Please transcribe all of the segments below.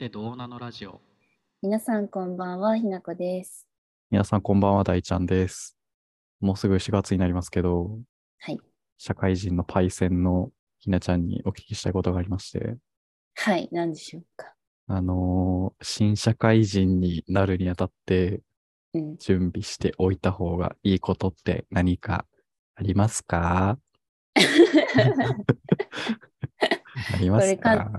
てどうなのラジオ。皆さんこんばんは、ひなこです。皆さんこんばんは、大ちゃんです。もうすぐ4月になりますけど、はい。社会人のパイセンのひなちゃんにお聞きしたいことがありまして、はい、何でしょうか。あのー新社会人になるにあたってうん。準備しておいた方がいいことって何かありますか？これか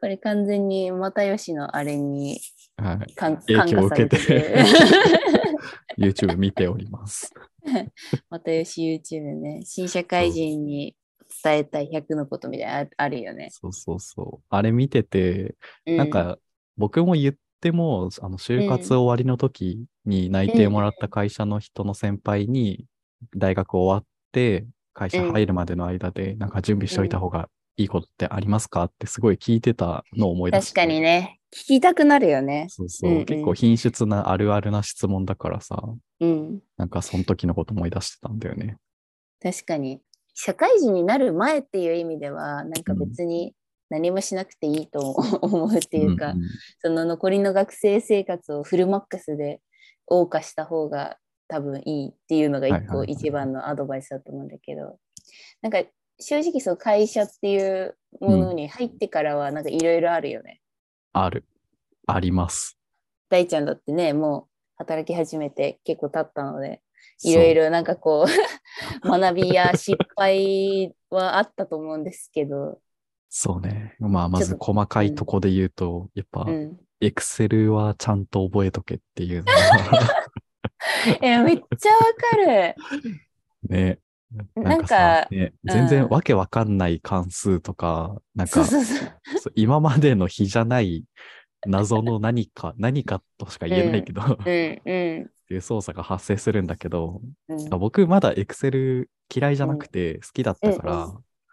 これ完全に又吉のあれにはい。感影響を受けて YouTube 見ております。又吉 YouTube ね。新社会人に伝えたい100のことみたいなのああるよね。そうそうそう。あれ見てて、うなん、か、僕も言っても、あの、就活終わりの時に内定もらった会社の人の先輩に、大学終わって、会社入るまでの間で、なんか準備しておいた方がいいことってありますか？ってすごい聞いてたのを思い出して。確かに。ね。聞きたくなるよね。そうそう。うんうん結構品質なあるあるな質問だからさ、うん。なんかその時のこと思い出してたんだよね。確かに。社会人になる前っていう意味では、なんか別に何もしなくていいと 思うっていうか、んんその残りの学生生活をフルマックスで謳歌した方が多分いいっていうのが一個はいはいはい一番のアドバイスだと思うんだけど、なんか正直そう会社っていうものに入ってからはなんかいろいろあるよね。ある。あります。大ちゃんだってね、もう働き始めて結構経ったので、いろいろなんかこう 学びや失敗はあったと思うんですけど、そうね。まあ、まず細かいとこで言うと、やっぱう、ん。エクセルはちゃんと覚えとけっていうのは え、めっちゃわかる。ね。なんかさね、全然うんわけわかんない関数とか、なんか今までの比じゃない謎の何か、何かとしか言えないけど、っうんうん。て いう操作が発生するんだけど、うん。あ僕まだエクセル嫌いじゃなくて好きだったから、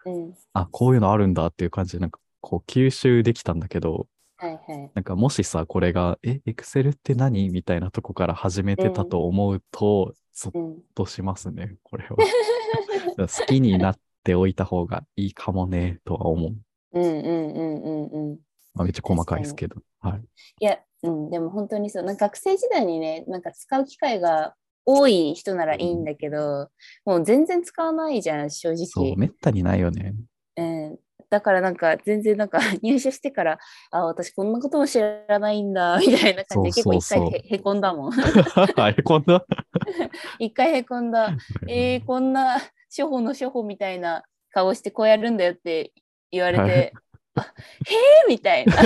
うんうん。あ、こういうのあるんだっていう感じで、なんかこう吸収できたんだけど、はいはい。なんかもしさ、これが、え、エクセルって何？みたいなとこから始めてたと思うと、ゾッうん、としますね、これは。好きになっておいた方がいいかもね、とは思う。うんうんうんうんうん。まあ、めっちゃ細かいですけど。はい。いや、うん、でも本当にそう、なんか学生時代にね、なんか使う機会が多い人ならいいんだけど、もう全然使わないじゃん、正そう、直。めったにないよね。うん、だからなんか全然なんか 入社してから、あ、私こんなことも知らないんだ、みたいな感じで結構一回へへこんだもん。あれ、こんな。一回へこんだ。えー、こんな初歩の初歩みたいな顔してこうやるんだよって言われはいへえみたいな。い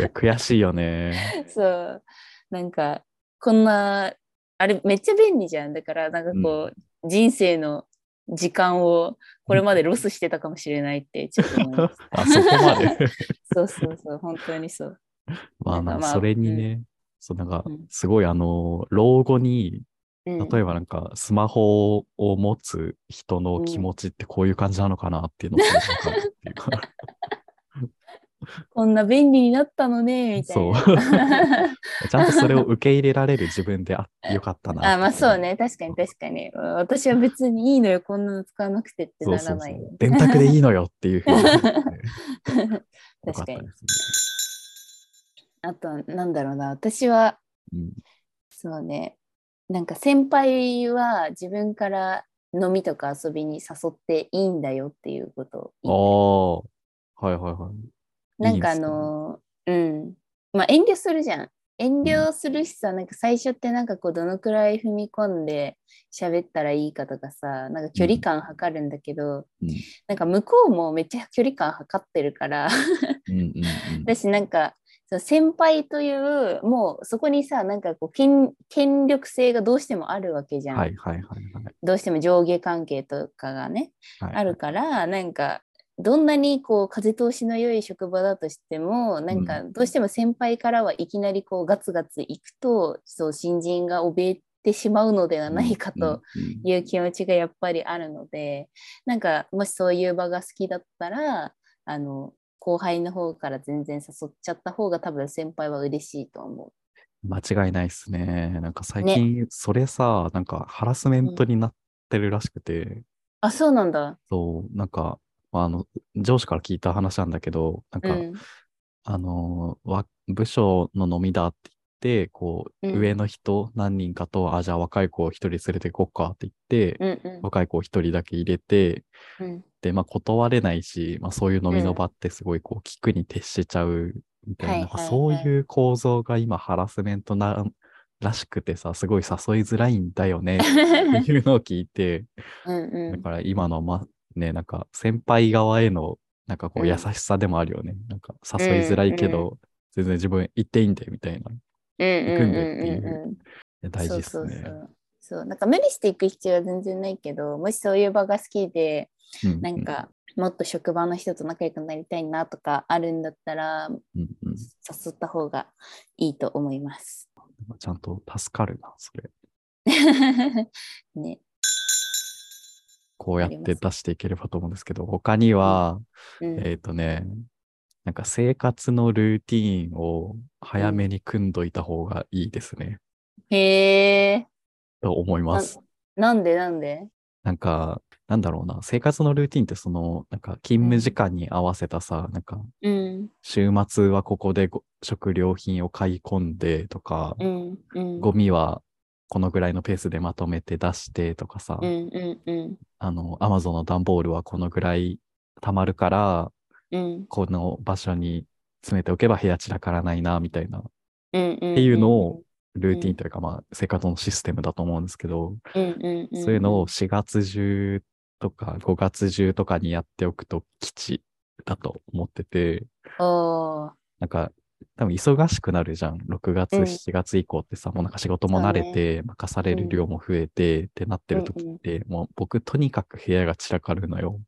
や、悔しいよね。そう。なんか、こんな、あれめっちゃ便利じゃん。だから、なんかこう、人生の時間をこれまでロスしてたかもしれないってちょっと思います。あそこまで。そうそうそう、本当にそう。まあ、まあそれにね、そう、なんかうん、すごいあの、老後に、うん、例えばなんか、スマホを持つ人の気持ちってこういう感じなのかなっていうのをうか。こんな便利になったのね、みたいそうな。ちゃんとそれを受け入れられる自分であよかったな。あ、まあそうね、確かに確かに。私は別にいいのよ、こんなの使わなくてってなそうそうそらないうよ。。電卓でいいのよっていうふうに 確かに。あと、なんだろうな、私は、ね。そうね、なんか先輩は自分から飲みとか遊びに誘っていいんだよっていうことをああ、はいはいはい。なんかあのうん。まあ遠慮するじゃん。遠慮するしさ、なんか最初ってなんかこうどのくらい踏み込んで喋ったらいいかとかさ、なんか距離感測るんだけど、うんなんか向こうもめっちゃ距離感測ってるから、うんうんうん。だしなんか先輩というもうそこにさなんかこう権権力性がどうしてもあるわけじゃん、はいはいはいはい。どうしても上下関係とかがね、はいあるからなんかどんなにこう風通しの良い職場だとしてもなんかどうしても先輩からはいきなりこうガツガツいくとそう新人が怯えてしまうのではないかとうんうんいう気持ちがやっぱりあるのでなんかもしそういう場が好きだったらあの後輩の方から全然誘っちゃった方が多分先輩は嬉しいと思間違いないっすね。なんか最近、それさ、なんかハラスメントになってるらしくて、う。あそうなんだ。そう、なんか、まああの、上司から聞いた話なんだけど、なんか、うん。あの、わ部署の飲みだって言って、こう、うん。上の人何人かと、あ、じゃあ若い子を一人連れてこっかって言って、うんうん。若い子を一人だけ入れて、うん。で、まあ断れないし、まあそういう飲みの場ってすごいこう、聞くに徹しちゃうみたいな、そういう構造が今ハラスメントな、らしくてさ、すごい誘いづらいんだよね っていうのを聞いて、うんうだんから今のま、ね、なんか先輩側への、なんかこううん優しさでもあるよね。なんか誘いづらいけど、全然自分行っていいんで、みたいな。うんうん行くんでうんっていう大事ですね。そうなんか無理していく必要は全然ないけどもしそういう場が好きでうんなん、かもっと職場の人と仲良くなりたいなとかあるんだったらうんうん誘った方がいいと思います。ちゃんと助かるな、それ。ね。こうやって出していければと思うんですけど、他には、うん。えっ、とね、なんか生活のルーティーンを早めに組んどいた方がいいですね、へえ。と思います。なんでなんで？なんか、なんだろうな、生活のルーティンってその、なんか勤務時間に合わせたさ、なんかうん。週末はここでご食料品を買い込んでとか、うんうん。ゴミはこのぐらいのペースでまとめて出してとかさ、うんうんうん。あの、アマゾンの段ボールはこのぐらい溜まるから、うん。この場所に詰めておけば部屋散らからないな、みたいな、うんうんっていうのをルーティうんンというか、まあ、生活のシステムだと思うんですけど、うんうんうんそういうのを4月中とか5月中とかにやっておくと吉だと思ってて、なんか、多分忙しくなるじゃん。6月、うん。7月以降ってさ、もうなんか仕事も慣れて、任される量も増えて、ってなってる時って、もう僕とにかく部屋が散らかるのよ。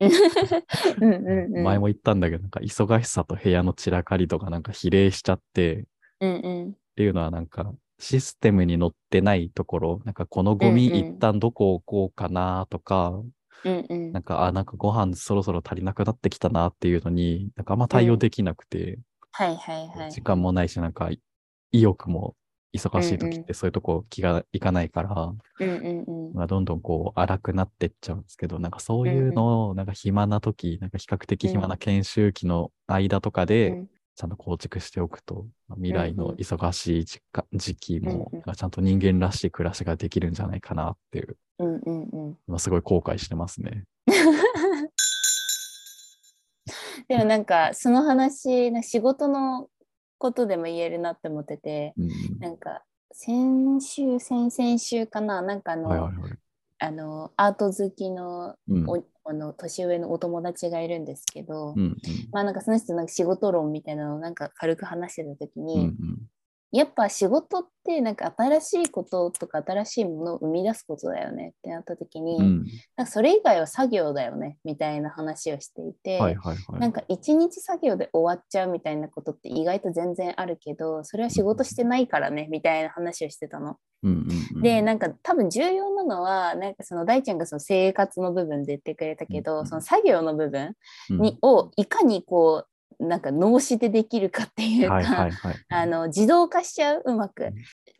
うんうんうん。前も言ったんだけど、なんか忙しさと部屋の散らかりとかなんか比例しちゃって、うんうん。っていうのはなんかシステムに載ってないところ、なんかこのゴミうんうん。一旦どこ置こうかなとか、うんうん。なんか、あ、なんかご飯そろそろ足りなくなってきたなっていうのに、なんかあんま対応できなくて、はいはいはい。時間もないし、なんか意欲も忙しい時ってそういうとこ気がいかないから、うんうんうん。まあ、どんどんこう荒くなってっちゃうんですけど、なんかそういうのを、なんか暇な時、なんか比較的暇な研修期の間とかで、うん。ちゃんと構築しておくと、まあ未来の忙しい時間時期もちゃんと人間らしい暮らしができるんじゃないかなっていう、うんうんうん。今すごい後悔してますね。でもなんかその話仕事のことでも言えるなって思っててうん。なんか先週先々週かななんかあの,、はいはいはい。あのアート好きのうん。おあの年上のお友達がいるんですけど、うんうん。まあなんかその人なんか仕事論みたいなのをなんか軽く話してた時うんに、やっぱ仕事ってなんか新しいこととか新しいものを生み出すことだよねってなった時に、うん。うんなんかそれ以外は作業だよねみたいな話をしていて、はいはいはい。なんか一日作業で終わっちゃうみたいなことって意外と全然あるけどそれは仕事してないからねみたいな話をしてたの。うんうんうん。でなんか多分重要なのはなんかその大ちゃんがその生活の部分で言ってくれたけど、うんその作業の部分うん。に、をいかにこうなんか脳死でできるかっていうか、はいはいはい。あの自動化しちゃううまく。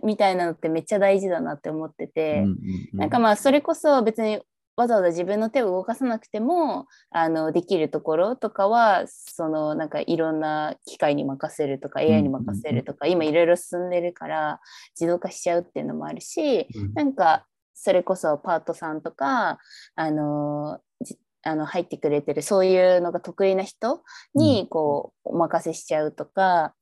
みたいなのってめっちゃ大事だなって思ってて、うんうんうん。なんかまあそれこそ別にわざわざ自分の手を動かさなくてもあのできるところとかはそのなんかいろんな機械に任せるとかんうん AI に任せるとか、今いろいろ進んでるから自動化しちゃうっていうのもあるしうん。なんかそれこそパートさんとかあのじあの入ってくれてるそういうのが得意な人にこうお任せしちゃうとか、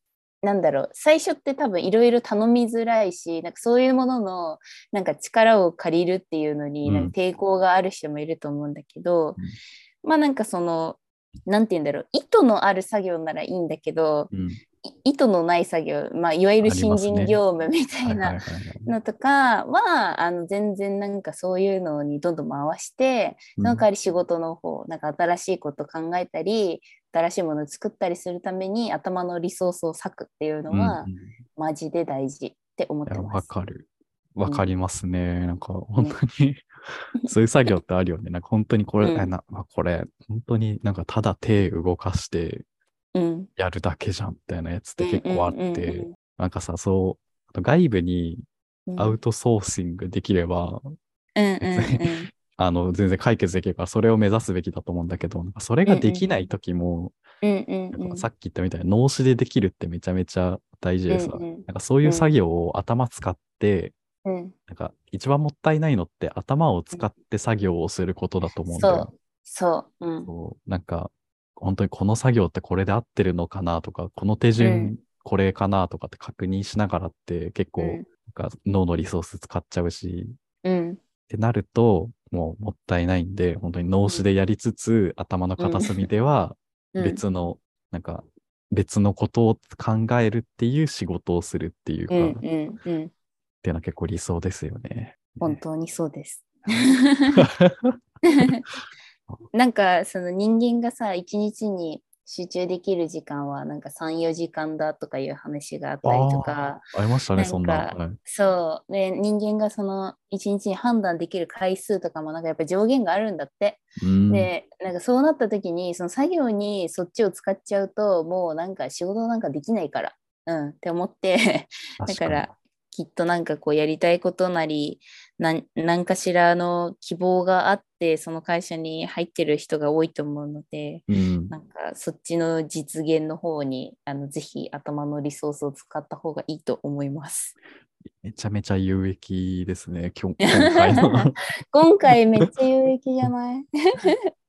なんだろう最初って多分いろいろ頼みづらいしなんかそういうもののなんか力を借りるっていうのにうん。なんか抵抗がある人もいると思うんだけど、まあなんかそのなんて言うんだろう意図のある作業ならいいんだけどうん。い意図のない作業、まあ、いわゆる新人業務みたはいいなのとかはあの全然なんかそういうのにどんどん回してその代わり仕事の方なんか新しいこと考えたり新しいものを作ったりするために頭のリソースを割くっていうのはうんうんマジで大事って思ってます。わかる。わかりますね。なんか、本当に、そういう作業ってあるよね。なんか、本当にこれ、うんあなあこれ、本当になんか、ただ手動かしてうん、やるだけじゃん、みたいなやつって結構あって、なんかさ、そう、外部にうん。アウトソーシングできれば、あの、全然解決できるから、それを目指すべきだと思うんだけど、それができない時も、さっき言ったみたいに脳死でできるってめちゃめちゃ大事でさ、なんかそういう作業を頭使って、うん、なんか一番もったいないのって頭を使って作業をすることだと思うんだよ。そう、うん。そうなんか本当にこの作業ってこれで合ってるのかなとか、この手う順んこれかなとかって確認しながらって結構、うんなんか脳のリソース使っちゃうし、うん、ってなると、もうもったいないんで、本当に脳死でやりつつ、頭の片隅ではうん。別の、なんか、別のことを考えるっていう仕事をするっていうか、うん、っうん、うん。ていうのは結構理想ですよね。本当にそうです。なんかその人間がさ一日に集中できる時間はなんか34時間だとかいう話があったりとか。ありましたね、そんな。はい。そう。で人間がその一日に判断できる回数とかもなんかやっぱ上限があるんだって、うん。でなんかそうなった時にその作業にそっちを使っちゃうともうなんか仕事なんかできないから。うんって思って。だからきっとなんかこうやりたいことなりなん何かしらの希望があってその会社に入ってる人が多いと思うのでうんなんかそっちの実現の方にあのぜひ頭のリソースを使った方がいいと思います。めちゃめちゃ有益ですね、今日 今回の。今回めっちゃ有益じゃない？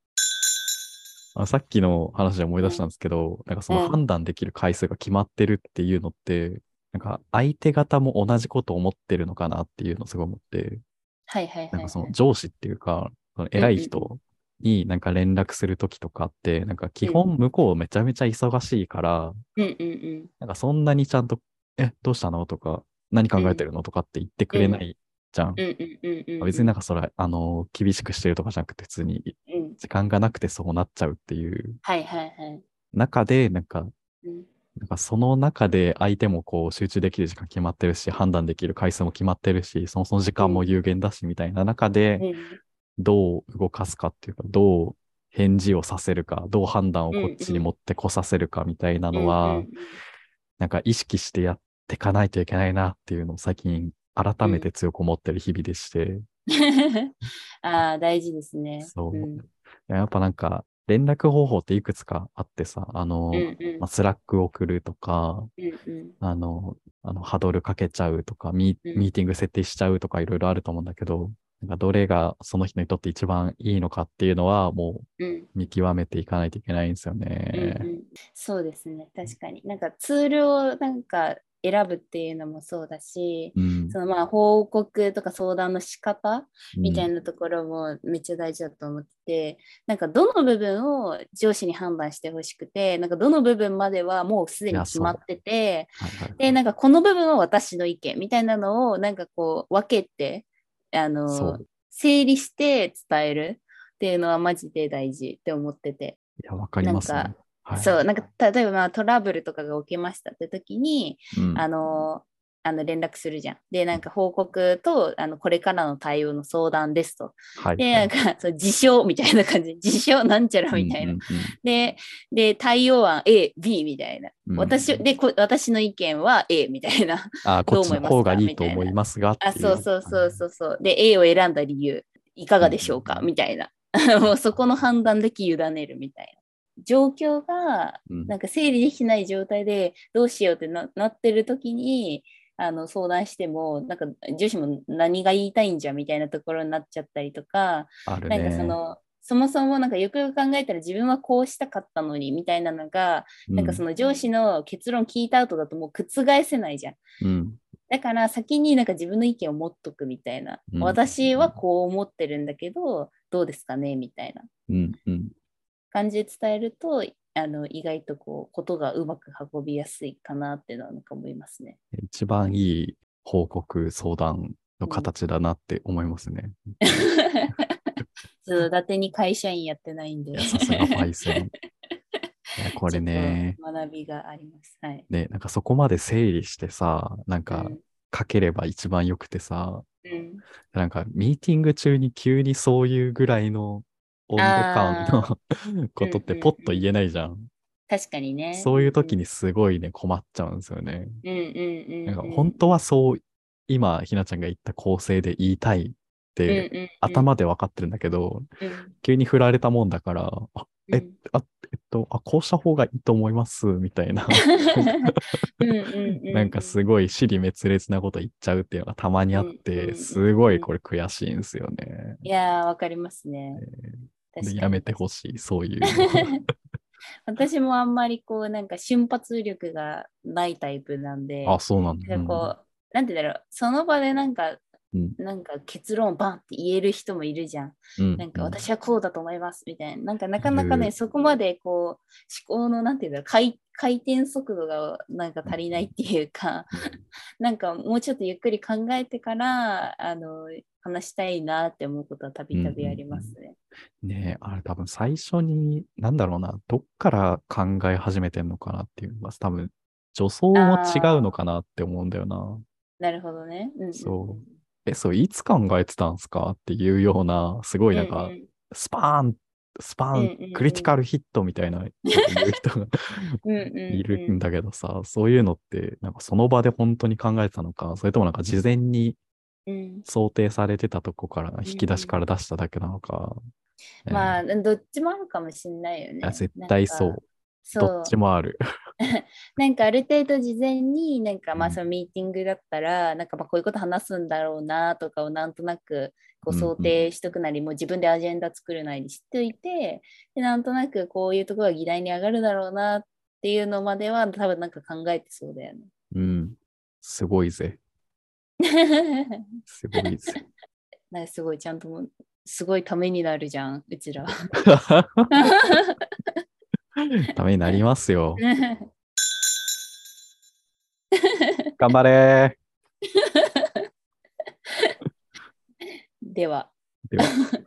あさっきの話で思い出したんですけど、なんかそのうん判断できる回数が決まってるっていうのって、なんか相手方も同じことを思ってるのかなっていうのをすごい思って、はいはいはい、なんかはい。その上司っていうか、その偉い人になんか連絡するときとかって、なんか基本向こうめちゃめちゃ忙しいから、うんうんうん。なんかそんなにちゃんと、え、どうしたの？とか、何考えてるの？とかって言ってくれないじゃん。うんうんうんうんうん。別になんかそれ、あの、厳しくしてるとかじゃなくて、普通にうん。時間がなくてそうなっちゃうっていうはいはいはい。中で、なんか、うんなんかその中で相手もこう集中できる時間決まってるし、判断できる回数も決まってるし、そもそも時間も有限だしみたいな中で、うん。どう動かすかっていうか、どう返事をさせるか、どう判断をこっちに持ってこさせるかみたいなのは、なんか意識してやっていかないといけないなっていうのを最近改めて強く思ってる日々でして、ああ、大事ですね。そう。やっぱなんか連絡方法っていくつかあってさ、あの、うんうん。まあ、 Slack 送るとか、うんうん。あの、あのハドルかけちゃうとかミー、うん。ミーティング設定しちゃうとかいろいろあると思うんだけど、なんかどれがその人にとって一番いいのかっていうのはもううん。見極めていかないといけないんですようんね。うん。そうですね、確かに。なんかツールをなんか選ぶっていうのもそうだし、うん。そのまあ報告とか相談の仕方みたいな。なところもめっちゃ大事だと思ってて、なんかどの部分を上司に判断してほしくて、なんかどの部分まではもうすでに決まってて、はいはいで、なんかこの部分は私の意見みたいなのをなんかこう分けて、あそのう、整理して伝えるっていうのはマジで大事って思ってて。いや、わかりますねなんか。はい、そう、なんか例えばまあトラブルとかが起きましたって時に、うん。あの、あの連絡するじゃん。で、なんか報告と、あのこれからの対応の相談ですと。はい。で、なんか、そう自称みたいな感じ、自称なんちゃらみたいな。で、で、対応案 A、B みたいな。うん私、でこ、私の意見は A みたいな。あ、こっちの方がいいと思いますがあ、そうそうそうそうそう。で、A を選んだ理由、いかがでしょうか、うんみたいな。もうそこの判断で委ねるみたいな。状況が、うんなんか整理できてない状態で、どうしようってななってる時に、あの相談しても、なんか女子も何が言いたいんじゃみたいなところになっちゃったりとか、あるなんかそね。の、そもそもなんかよくよく考えたら自分はこうしたかったのにみたいなのが、なんかその上司の結論聞いた後だともう覆せないじゃん。うん、だから先になんか自分の意見を持っとくみたいな。うん私はこう思ってるんだけど、どうですかね？みたいなうん、うん。感じで伝えると、あの意外とこう、ことがうまく運びやすいかなっていうのはなんか思いますね。一番いい報告、相談の形だなって思いますね。そう伊達に会社員やってないんで。さすがパイセン。これね学びがあります。はい。ね、なんかそこまで整理してさ、なんかうん書ければ一番良くてさ、うんなんかミーティング中に急にそういうぐらいの温度感の ことってポッと言えないじゃん。確かにね。そういう時にすごいね、困っちゃうんですよね。うんうんうんうん。なんか本当はそう、今、ひなちゃんが言った構成で言いたいって、うんうんうん頭で分かってるんだけど、うん急に振られたもんだから、うんあ、えっと、あ、こうした方がいいと思います、みたいな。うんうんうんうん なんかすごい尻滅裂なこと言っちゃうっていうのがたまにあっうんうんうんて、すごいこれ悔しいんですよね。いやー、わかりますね。確かにでやめてほしい、そういうの。私もあんまりこう、なんか瞬発力がないタイプなんで、あ、そうなんだ。なんかこう、なんて言うんだろう、その場でなんか、うんなんか結論バンって言える人もいるじゃん。うんなんか私はこうだと思いますみたいな。なんかなかなかね、そこまでこう思考のなんていうんだろう回回転速度がなんか足りないっていうか、なんかもうちょっとゆっくり考えてからあの話したいなって思うことはたびたびありますね。ねえ、あれ多分最初に、なんだろうな、どっから考え始めてんのかなっていうのが、多分女装も違うのかなって思うんだよな。なるほどね。うんうんそうえ、そう、いつ考えてたんすか？っていうような、すごいなんか、スパーン、スパーン、んクリティカルヒットみたいな言う人が いるんだけどさ、そういうのって、なんかその場で本当に考えてたのか、それともなんか事前にうん想定されてたとこから、引き出しから出しただけなのか。ねまあ、どっちもあるかもしれないよね。絶対そう。そうどっち もある。なんかある程度事前になんかまうんあそのミーティングだったら、なんかまあこういうこと話すんだろうなとかをなんとなくこう想定しとくなり、もう自分でアジェンダ作るなり知っておいてでなんとなくこういうところが議題に上がるだろうなっていうのまでは多分なんか考えてそうだよね。うん。すごいぜ。すごいぜ。なんかすごいちゃんともうすごいためになるじゃんうちら。ためになりますよ。頑張れでは。ー。では